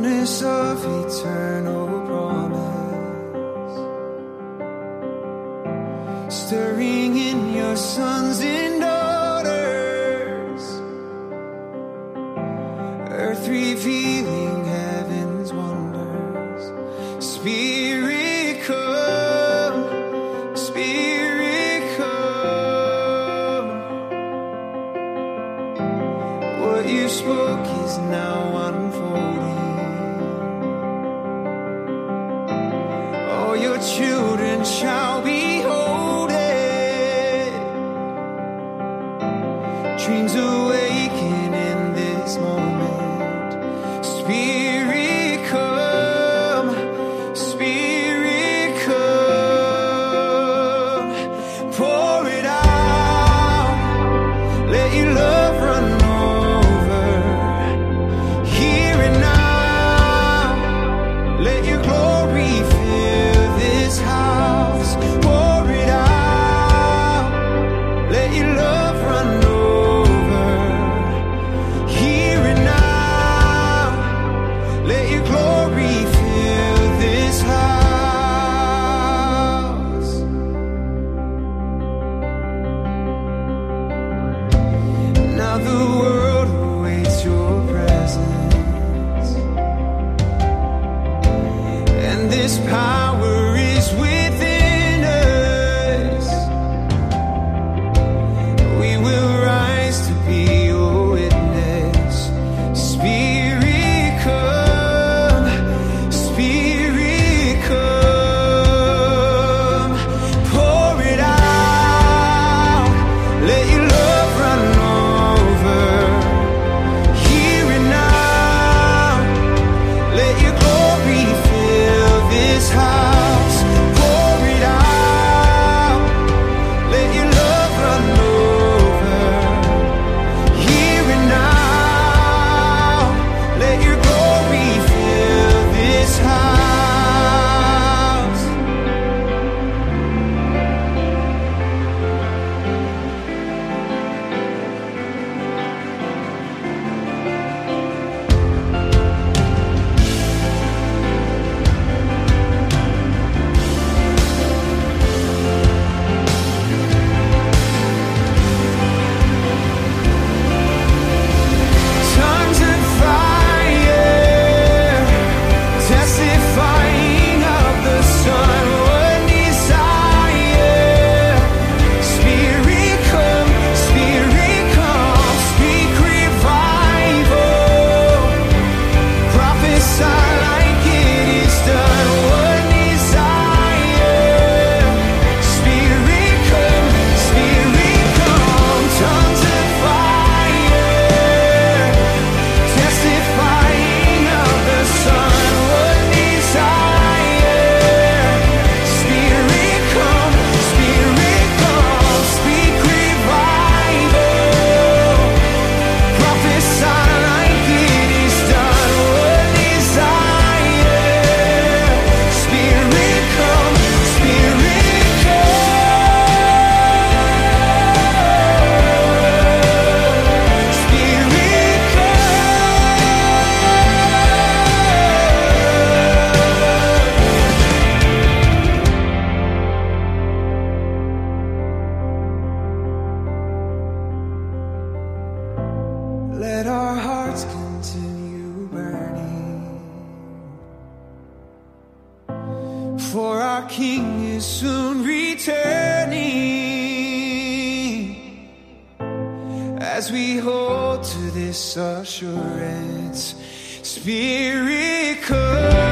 fullness of eternal promise, stirring in your sons in kings for our King is soon returning. As we hold to this assurance, Spirit, come.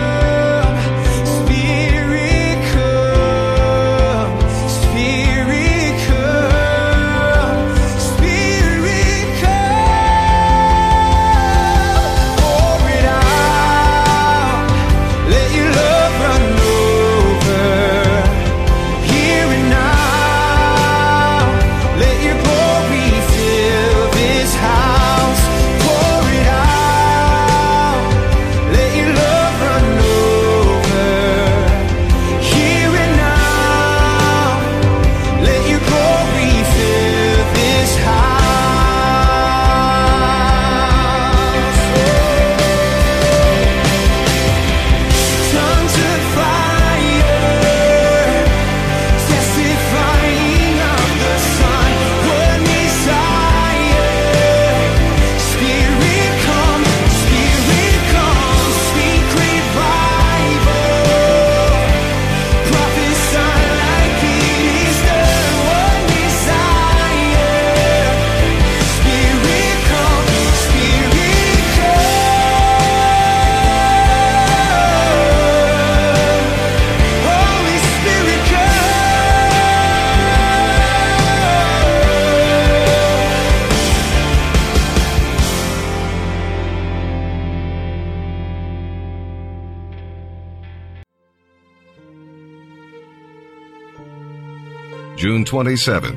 June 27th.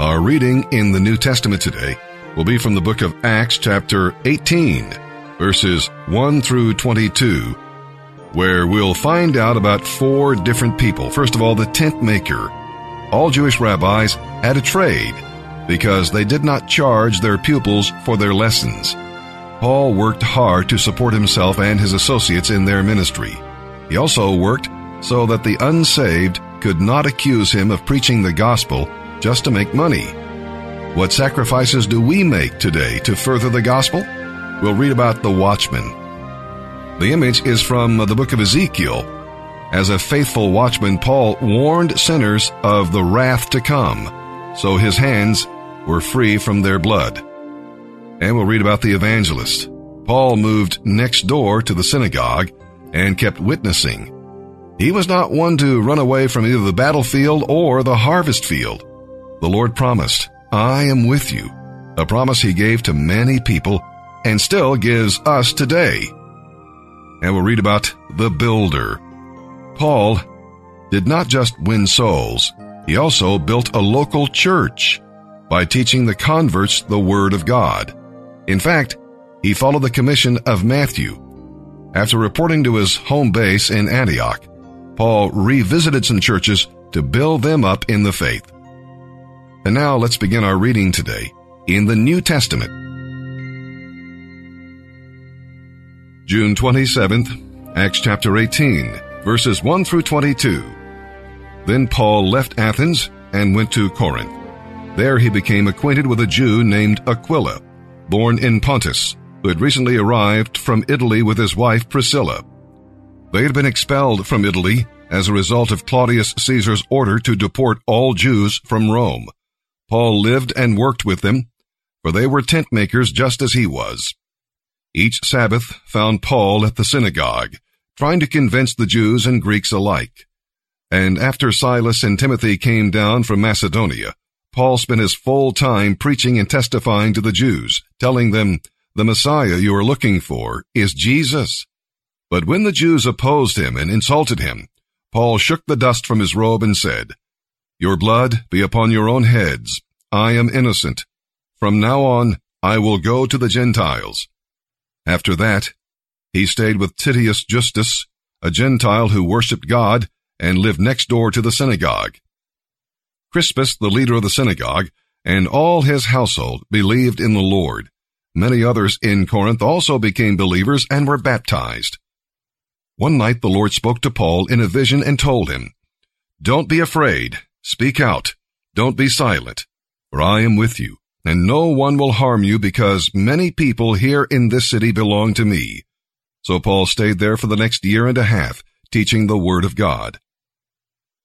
Our reading in the New Testament today will be from the book of Acts, chapter 18, verses 1 through 22, where we'll find out about four different people. First of all, the tent maker. All Jewish rabbis had a trade because they did not charge their pupils for their lessons. Paul worked hard to support himself and his associates in their ministry. He also worked so that the unsaved could not accuse him of preaching the gospel just to make money. What sacrifices do we make today to further the gospel? We'll read about the watchman. The image is from the book of Ezekiel. As a faithful watchman, Paul warned sinners of the wrath to come, so his hands were free from their blood. And we'll read about the evangelist. Paul moved next door to the synagogue and kept witnessing. He was not one to run away from either the battlefield or the harvest field. The Lord promised, I am with you, a promise he gave to many people and still gives us today. And we'll read about the builder. Paul did not just win souls, he also built a local church by teaching the converts the Word of God. In fact, he followed the commission of Matthew. After reporting to his home base in Antioch, Paul revisited some churches to build them up in the faith. And now let's begin our reading today in the New Testament. June 27th, Acts chapter 18, verses 1 through 22. Then Paul left Athens and went to Corinth. There he became acquainted with a Jew named Aquila, born in Pontus, who had recently arrived from Italy with his wife Priscilla. They had been expelled from Italy as a result of Claudius Caesar's order to deport all Jews from Rome. Paul lived and worked with them, for they were tent makers just as he was. Each Sabbath found Paul at the synagogue, trying to convince the Jews and Greeks alike. And after Silas and Timothy came down from Macedonia, Paul spent his full time preaching and testifying to the Jews, telling them, the Messiah you are looking for is Jesus. But when the Jews opposed him and insulted him, Paul shook the dust from his robe and said, Your blood be upon your own heads. I am innocent. From now on, I will go to the Gentiles. After that, he stayed with Titius Justus, a Gentile who worshipped God and lived next door to the synagogue. Crispus, the leader of the synagogue, and all his household believed in the Lord. Many others in Corinth also became believers and were baptized. One night the Lord spoke to Paul in a vision and told him, Don't be afraid. Speak out. Don't be silent. For I am with you, and no one will harm you because many people here in this city belong to me. So Paul stayed there for the next year and a half, teaching the word of God.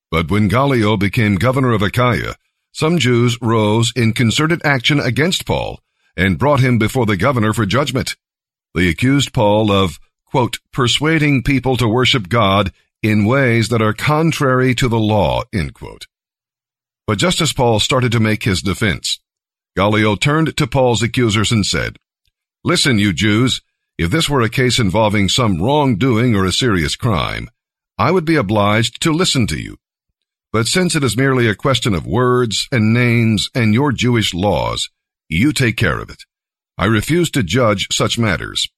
But when Gallio became governor of Achaia, some Jews rose in concerted action against Paul and brought him before the governor for judgment. They accused Paul of quote, persuading people to worship God in ways that are contrary to the law, end quote. But just as Paul started to make his defense, Gallio turned to Paul's accusers and said, Listen, you Jews, if this were a case involving some wrongdoing or a serious crime, I would be obliged to listen to you. But since it is merely a question of words and names and your Jewish laws, you take care of it. I refuse to judge such matters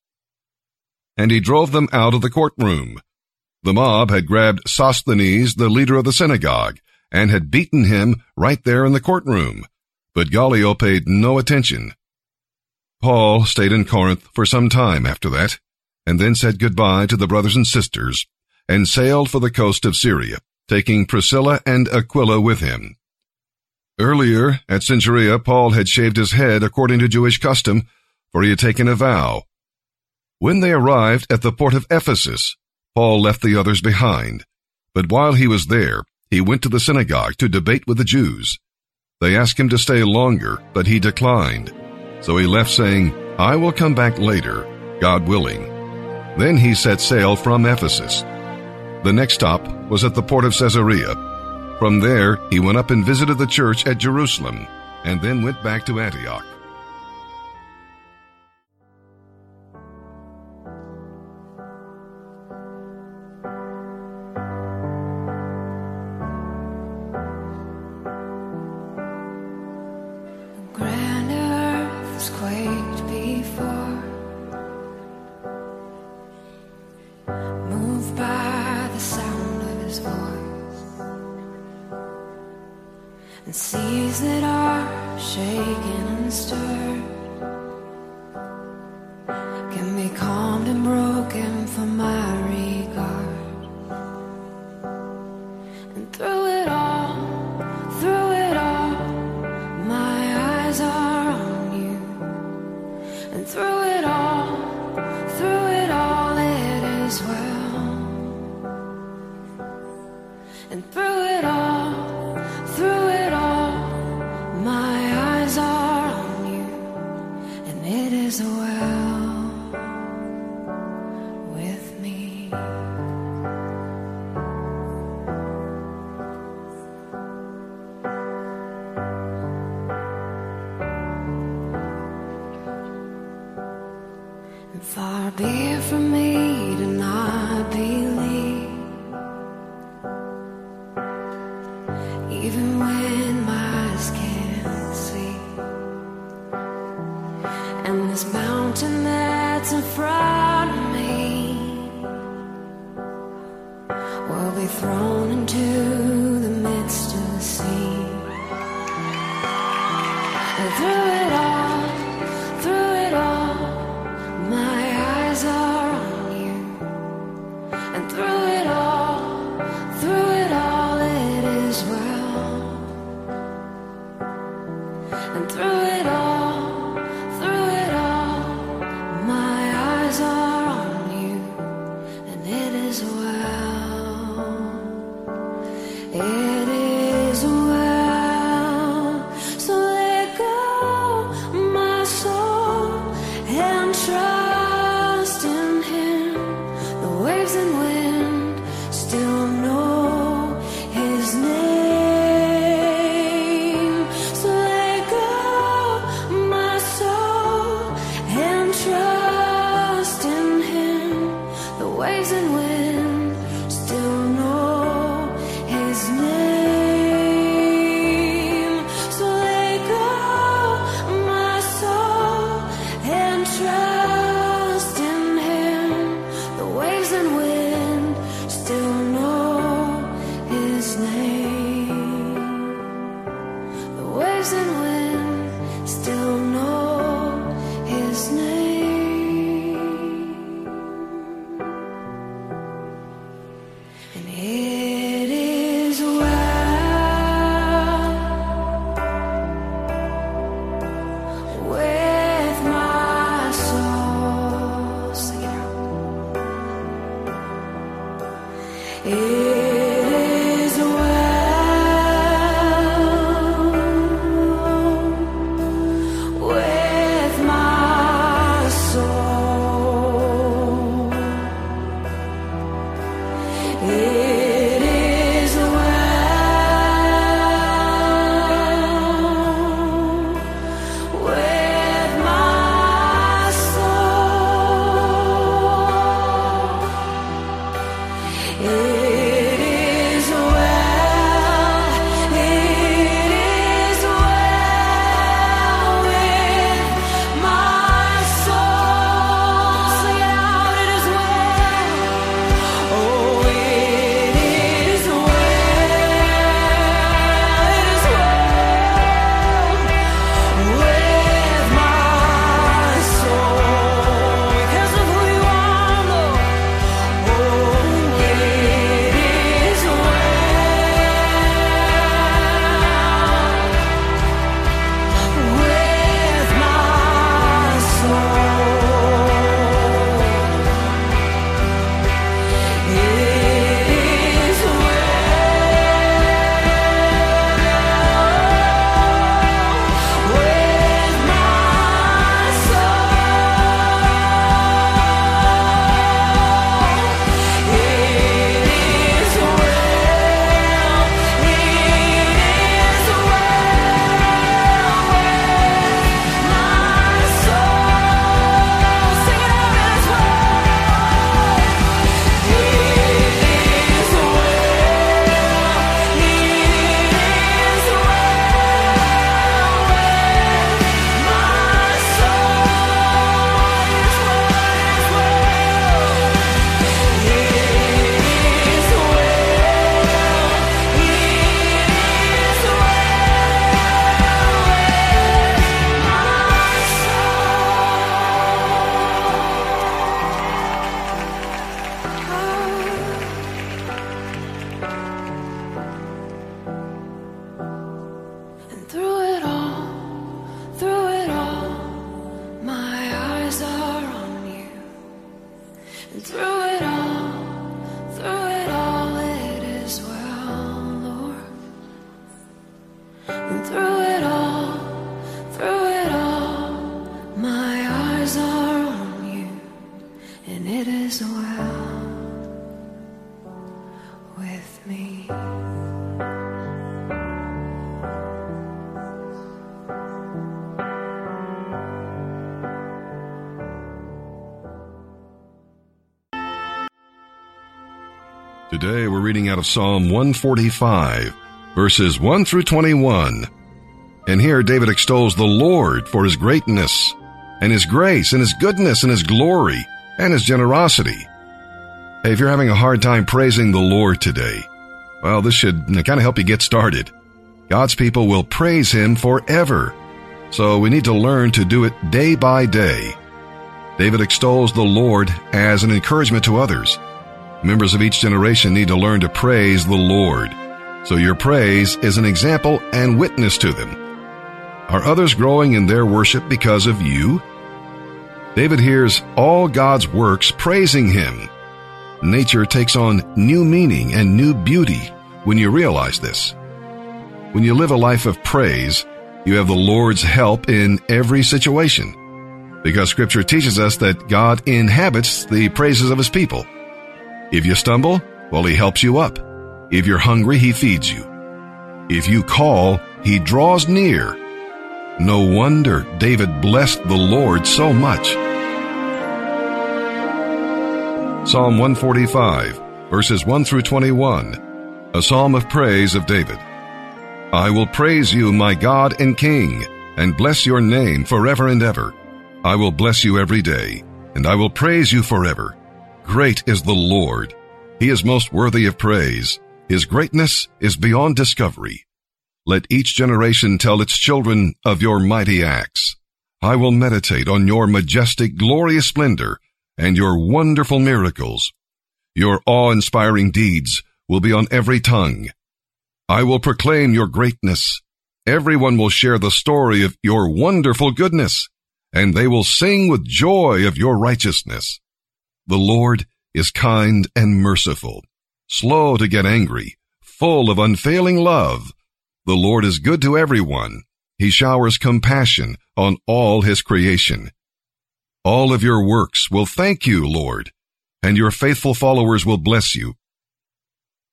and he drove them out of the courtroom. The mob had grabbed Sosthenes, the leader of the synagogue, and had beaten him right there in the courtroom, but Gallio paid no attention. Paul stayed in Corinth for some time after that, and then said goodbye to the brothers and sisters, and sailed for the coast of Syria, taking Priscilla and Aquila with him. Earlier, at Cenchrea, Paul had shaved his head according to Jewish custom, for he had taken a vow, when they arrived at the port of Ephesus, Paul left the others behind. But while he was there, he went to the synagogue to debate with the Jews. They asked him to stay longer, but he declined. So he left saying, I will come back later, God willing. Then he set sail from Ephesus. The next stop was at the port of Caesarea. From there, he went up and visited the church at Jerusalem, and then went back to Antioch. lips quaked And through it all, Today we're reading out of Psalm 145, verses 1 through 21. And here David extols the Lord for his greatness, and his grace, and his goodness, and his glory, and his generosity. Hey, if you're having a hard time praising the Lord today, well, this should kind of help you get started. God's people will praise him forever. So we need to learn to do it day by day. David extols the Lord as an encouragement to others. Members of each generation need to learn to praise the Lord. So your praise is an example and witness to them. Are others growing in their worship because of you? David hears all God's works praising him. Nature takes on new meaning and new beauty when you realize this. When you live a life of praise, you have the Lord's help in every situation. Because scripture teaches us that God inhabits the praises of his people. If you stumble, well, he helps you up. If you're hungry, he feeds you. If you call, he draws near. No wonder David blessed the Lord so much. Psalm 145, verses 1 through 21, a psalm of praise of David. I will praise you, my God and King, and bless your name forever and ever. I will bless you every day, and I will praise you forever. Great is the Lord. He is most worthy of praise. His greatness is beyond discovery. Let each generation tell its children of your mighty acts. I will meditate on your majestic, glorious splendor and your wonderful miracles. Your awe-inspiring deeds will be on every tongue. I will proclaim your greatness. Everyone will share the story of your wonderful goodness, and they will sing with joy of your righteousness. The Lord is kind and merciful, slow to get angry, full of unfailing love. The Lord is good to everyone. He showers compassion on all his creation. All of your works will thank you, Lord, and your faithful followers will bless you.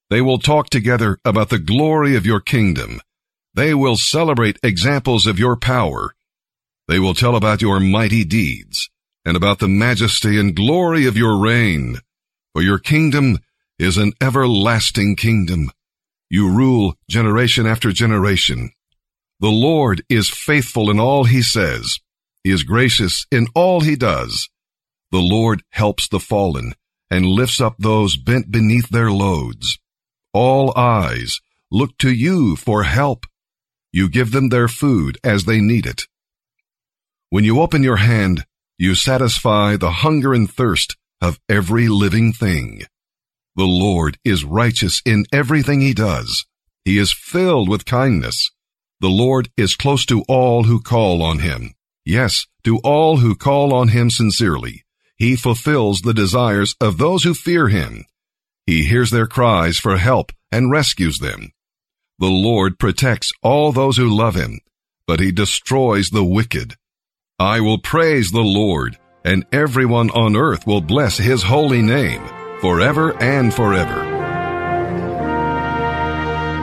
They will talk together about the glory of your kingdom. They will celebrate examples of your power. They will tell about your mighty deeds and about the majesty and glory of your reign. For your kingdom is an everlasting kingdom. You rule generation after generation. The Lord is faithful in all he says. He is gracious in all he does. The Lord helps the fallen and lifts up those bent beneath their loads. All eyes look to you for help. You give them their food as they need it. When you open your hand, you satisfy the hunger and thirst of every living thing. The Lord is righteous in everything he does. He is filled with kindness. The Lord is close to all who call on him. Yes, to all who call on him sincerely. He fulfills the desires of those who fear him. He hears their cries for help and rescues them. The Lord protects all those who love him, but he destroys the wicked. I will praise the Lord, and everyone on earth will bless his holy name forever and forever.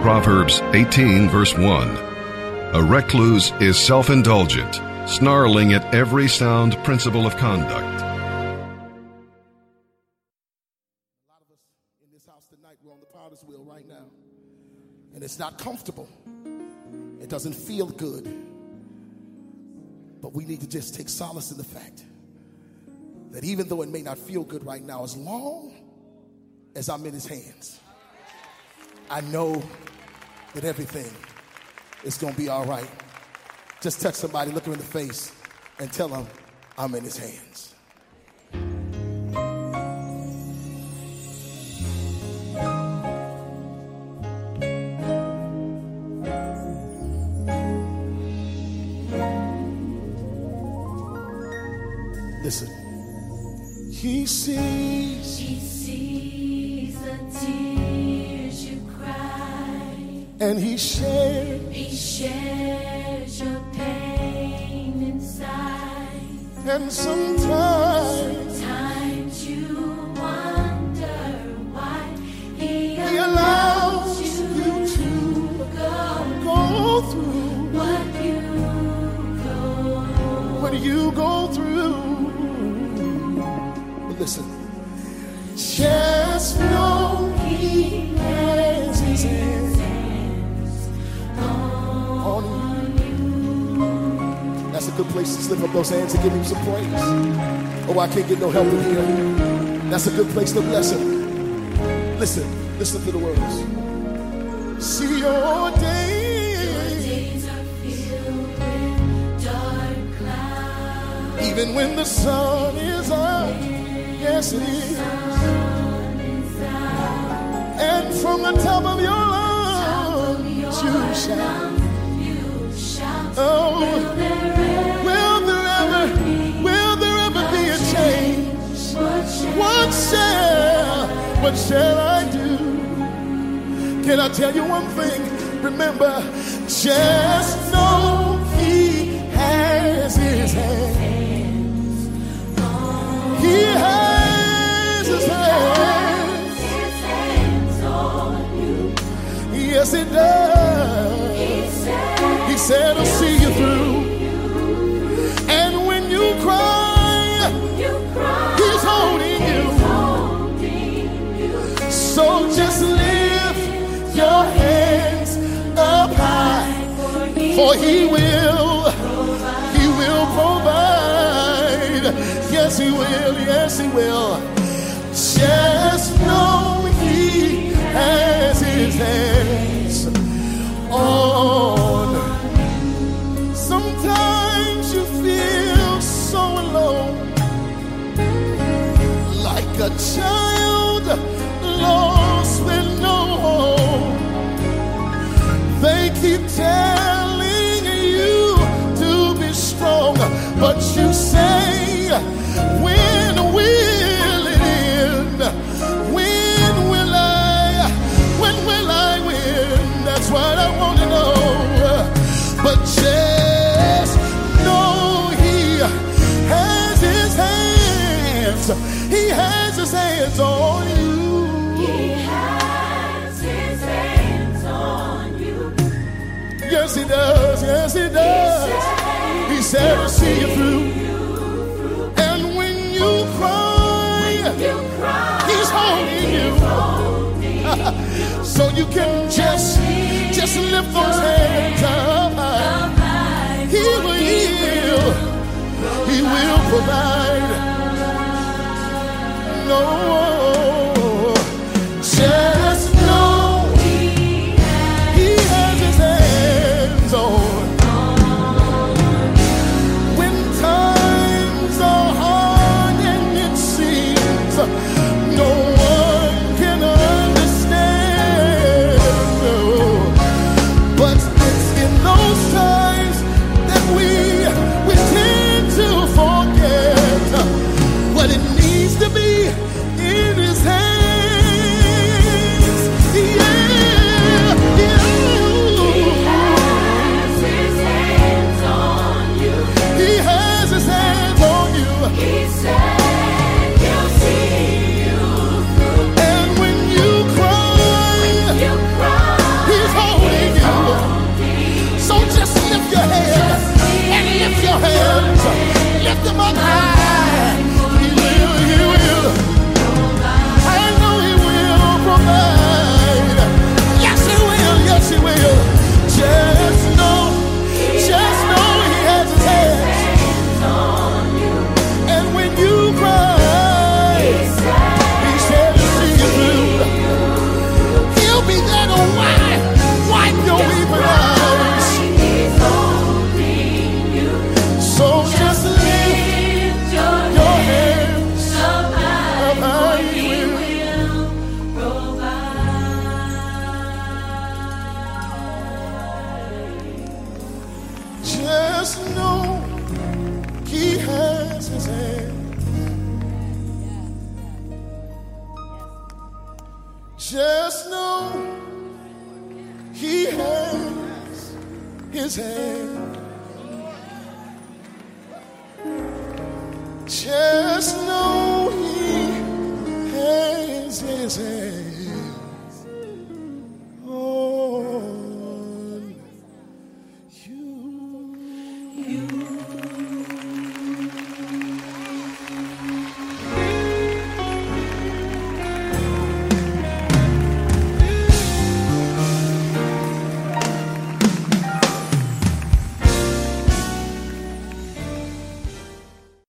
Proverbs 18 verse 1. A recluse is self-indulgent, snarling at every sound principle of conduct. A lot of us in this house tonight, we're on the potter's wheel right now. And it's not comfortable. It doesn't feel good. But we need to just take solace in the fact that even though it may not feel good right now, as long as I'm in his hands, I know that everything is going to be all right. Just touch somebody, look them in the face, and tell them, I'm in his hands. sees. He sees the tears you cry. And he shares. He shares your pain inside. And sometimes. Good place to slip up those hands and give him some praise. Oh, I can't get no help in here. That's a good place to bless him. Listen, listen to the words. See your days, even when the sun is up. Yes, it is. And from the top of your lungs, you shout. Oh, Will there ever, will there ever be a change? What shall, what shall I do? Can I tell you one thing? Remember, just know He has His hands. He has His hands. His hands on you. Yes, He does. Said, I'll see you through. And when you cry, He's holding you. So just lift your hands up high, for He will, He will provide. Yes, He will, yes, He will. Just know He has His hands on. Like does. He said, I'll see you through. And when You cry. he's holding you. So you can just, just lift those hands up Just know He has His hand. Just know He has his hand. Just